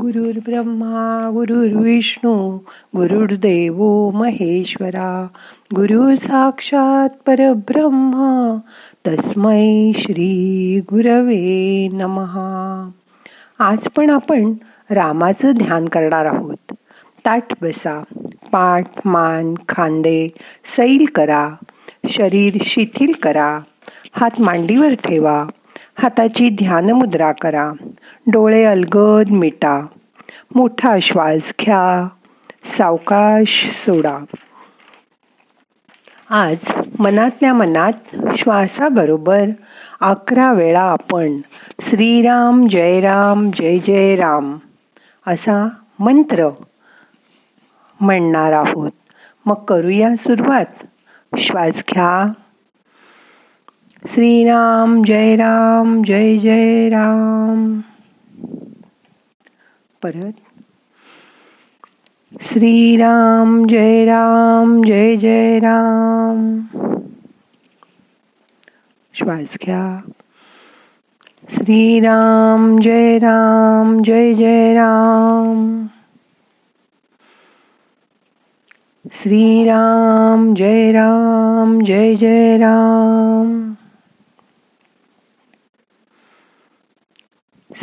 गुरुर् ब्रह्मा गुरुर्विष्णू गुरुर्देव महेश्वरा गुरु साक्षात परब्रह्मा तस्मै श्री गुरवे नमहा आज पण आपण रामाचं ध्यान करणार आहोत. ताट बसा पाठ मान खांदे सैल करा शरीर शिथिल करा हात मांडीवर ठेवा हाताची ध्यान मुद्रा करा. डोळे अलगद मिटा. मोठा श्वास घ्या. सावकाश सोडा. आज मनातल्या मनात श्वासाबरोबर अकरा वेळा आपण श्रीराम जय राम जय जय राम असा मंत्र म्हणणार आहोत. मग करूया सुरुवात. श्वास घ्या. श्रीराम जय राम जय जय राम. परत. श्रीराम जय राम जय जय राम. श्वास घ्या. श्रीराम जय राम जय जय राम. श्रीराम जय राम जय जय राम.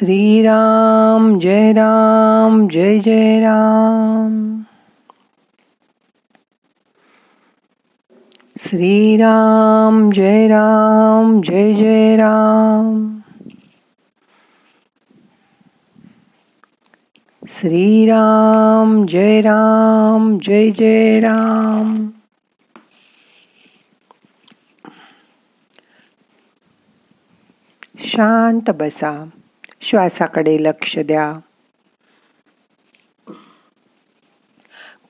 श्रीराम जय राम जय जय राम। श्रीराम जय राम जय जय राम। श्रीराम जय राम जय जय राम। शांत बसा। श्वासाकडे लक्ष द्या.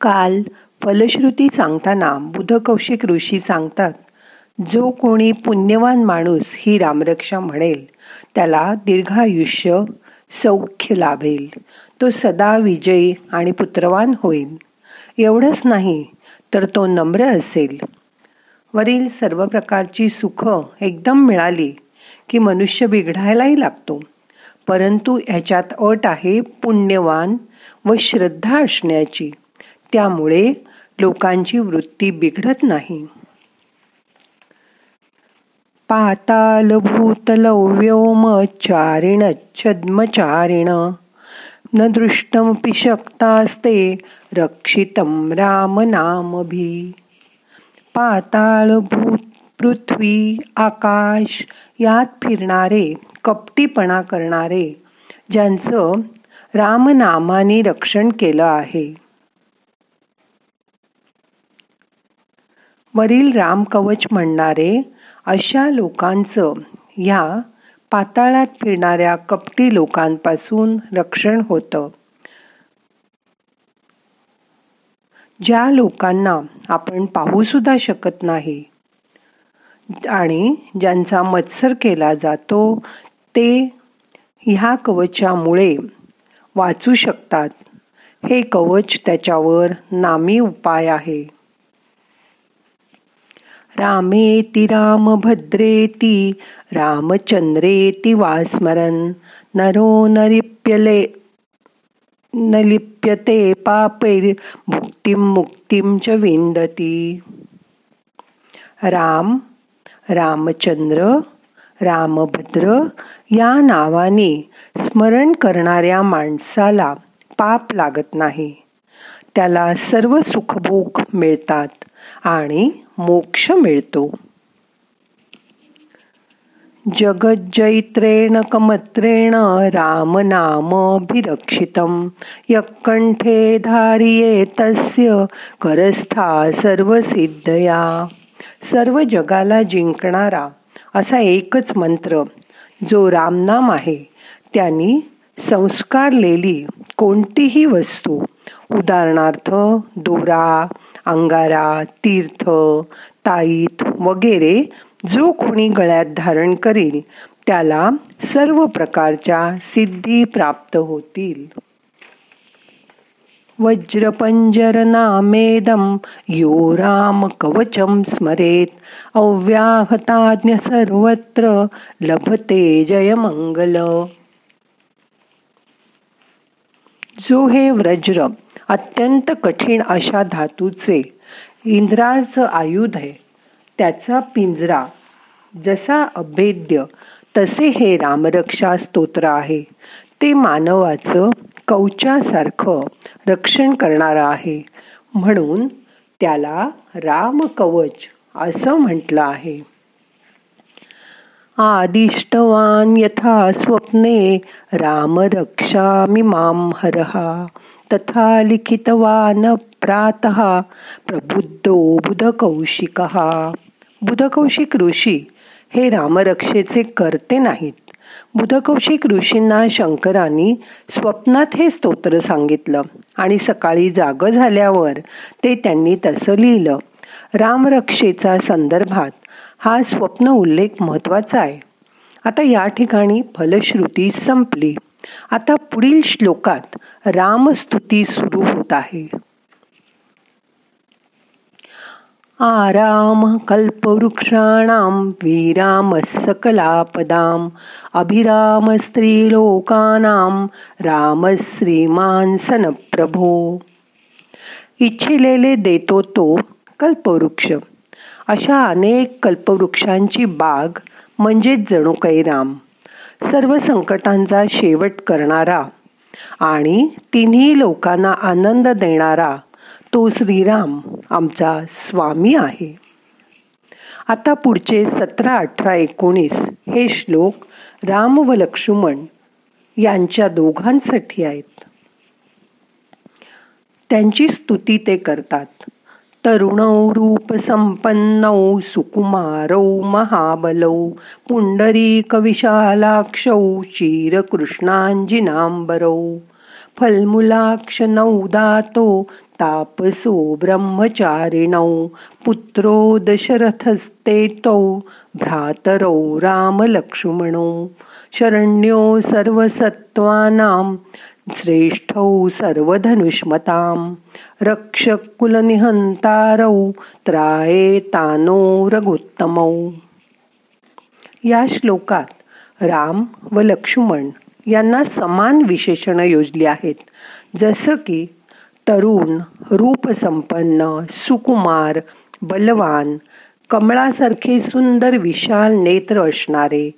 काल फलश्रुती सांगताना बुध कौशिक ऋषी सांगतात जो कोणी पुण्यवान माणूस ही रामरक्षा म्हणेल त्याला दीर्घायुष्य सौख्य लाभेल. तो सदा विजयी आणि पुत्रवान होईल. एवढंच नाही तर तो नम्र असेल. वरील सर्व प्रकारची सुख एकदम मिळाली की मनुष्य बिघडायलाही लागतो. परंतु ह्याच्यात अट आहे पुण्यवान व श्रद्धा असण्याची. त्यामुळे लोकांची वृत्ती बिघडत नाही. पाताल चारिण छद्मचारिण न दृष्टमपि शक्तास्ते रक्षितं राम नामभी पाताळ पृथ्वी आकाश यात फिरणारे कपटीपणा करणारे ज्यांचं रामनामाने रक्षण केलं आहे. वरील रामकवच म्हणणारे अशा लोकांचं ह्या पाताळात फिरणाऱ्या कपटी लोकांपासून रक्षण होतं. ज्या लोकांना आपण पाहू सुद्धा शकत नाही आणि ज्यांचा मत्सर केला जातो ते ह्या कवचामुळे वाचू शकतात. हे कवच त्याच्यावर नामी उपाय आहे. रामेती रामभद्रेती रामचंद्रेती वास्मरन नरो नरिप्यले न लिप्यते पापैर मुक्तिं मुक्तिम च विंदती राम रामचंद्र रामभद्र या नावाने स्मरण करणाऱ्या माणसाला पाप लागत नाही. त्याला सर्व सुखभोग मिळतात आणि मोक्ष मिळतो. जगज्जैत्रेण कमत्रेण रामनामभिरक्षितं यकंठे धारिये तस्य करस्था सर्वसिद्धया। सर्व जगाला जिंकणारा असा एकच मंत्र जो रामनाम आहे त्यांनी संस्कारलेली कोणतीही वस्तू उदाहरणार्थ दोरा अंगारा तीर्थ ताईत वगैरे जो कोणी गळ्यात धारण करील त्याला सर्व प्रकारच्या सिद्धी प्राप्त होतील. वज्रपंजरनामेदं यो रामकवचं स्मरेत्। स्मरेत अव्याहताज्ञ सर्वत्र लभते जयमङ्गल। जो हे व्रज्र अत्यंत कठीण अशा धातूचे इंद्राचं आयुध आहे त्याचा पिंजरा जसा अभेद्य तसे हे रामरक्षा स्तोत्र आहे। ते मानवाचं कवचासारखं रक्षण करणारं आहे. म्हणून त्याला राम कवच असं म्हटलं आहे. आदिष्टवान यथा स्वप्ने राम रक्षामि माम हरहा तथा लिखितवान प्रातः प्रबुद्धो बुधकौशिक. बुधकौशिक ऋषी हे रामरक्षेचे करते नाहीत. बुधकौशिक ऋषींना शंकरांनी स्वप्नात हे स्तोत्र सांगितलं आणि सकाळी जाग झाल्यावर ते त्यांनी तसं लिहिलं रामरक्षेचा संदर्भात हा स्वप्न उल्लेख महत्त्वाचा आहे. आता या ठिकाणी फलश्रुती संपली. आता पुढील श्लोकात रामस्तुती सुरू होत आहे. आराम कल्पवृक्षाणां वीराम सकलापदाम अभिराम स्त्रीलोकानां राम श्रीमान इच्छिलेले देतो तो कल्पवृक्ष। अशा अनेक कल्पवृक्षांची बाग म्हणजेच जणू काही राम सर्व संकटांचा शेवट करणारा आणि तिन्ही लोकांना आनंद देणारा तो श्रीराम आमचा स्वामी आहे. आता पुढचे सतरा अठरा एकोणीस हे श्लोक राम व लक्ष्मण यांच्या दोघांसाठी आहेत. त्यांची स्तुती ते करतात. तरुणौ रूप संपन्नौ सुकुमारौ महाबलौ पुंडरीक विशालाक्षौ चिरकृष्णांजिनांबरौ फलमुलाक्ष नौदातो तापसो ब्रह्मचारिणौ पुत्रो दशरथस्ते तौ भ्रातरौ रामलक्ष्मणौ शरण्यो सर्वसत्त्वानां श्रेष्ठौ सर्वधनुष्मतां रक्षकुलनिहन्तारौ त्राये तानो रघुत्तमौ। या श्लोकात राम व लक्ष्मण यांना समान विशेषणं योजली आहेत जसं की तरुण रूपसंपन्न सुकुमार बलवान कमळासारखे सुंदर विशाल नेत्र असणारे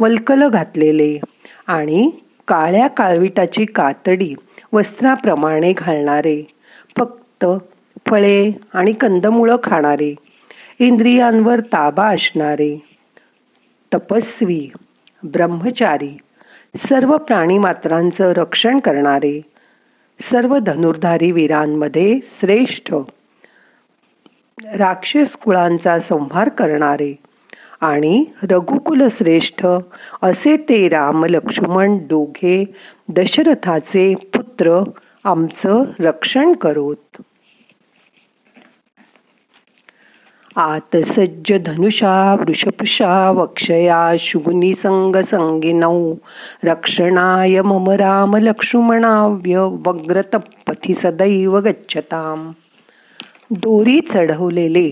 वल्कल घातलेले आणि काळ्या काळविटाची कातडी वस्त्राप्रमाणे घालणारे फक्त फळे आणि कंदमुळं खाणारे इंद्रियांवर ताबा असणारे तपस्वी ब्रह्मचारी सर्व प्राणीमात्रांचं रक्षण करणारे सर्व धनुर्धारी वीरांमध्ये श्रेष्ठ. राक्षस कुळांचा संहार करणारे आणि रघुकुल श्रेष्ठ असे ते राम लक्ष्मण दोघे दशरथाचे पुत्र आमचं रक्षण करोत. आत सज्ज धनुषा वृषपुषा वक्षया शुगुनी संग संगिनौ रक्षणाय मम राम लक्ष्मणाव्य वग्रतपथी सदैव गच्छताम। दोरी चढवलेले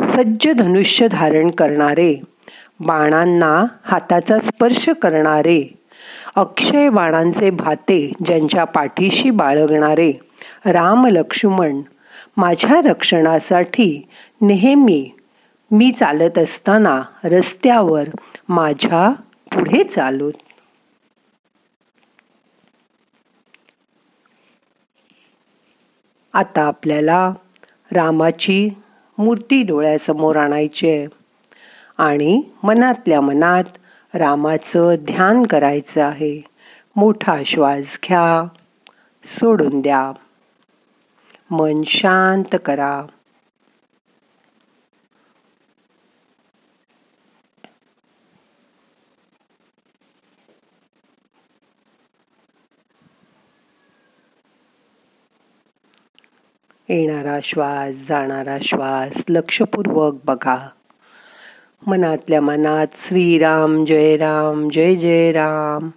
सज्ज धनुष्य धारण करणारे बाणांना हाताचा स्पर्श करणारे अक्षय बाणांचे भाते ज्यांच्या पाठीशी बाळगणारे राम लक्ष्मण माझ्या रक्षणासाठी नेहमी मी चालत असताना रस्त्यावर माझ्या पुढे चालून. आता आपल्याला रामाची मूर्ती डोळ्यासमोर आणायची आहे आणि मनातल्या मनात रामाचं ध्यान करायचं आहे. मोठा श्वास घ्या सोडून द्या. मन शांत करा. येणारा श्वास जाणारा श्वास लक्षपूर्वक बघा. मनातल्या मनात श्रीराम जय राम जय जय राम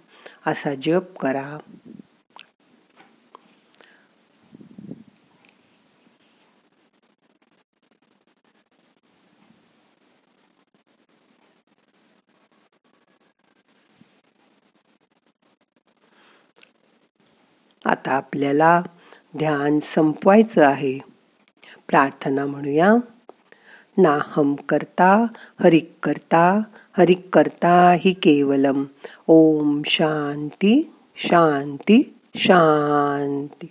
असा जप करा. आता आपल्याला ध्यान संपवायचं आहे. प्रार्थना म्हणूया. नाहम करता हरिक करता हरिक करता हि केवलम. ओम शांती शांती शांती.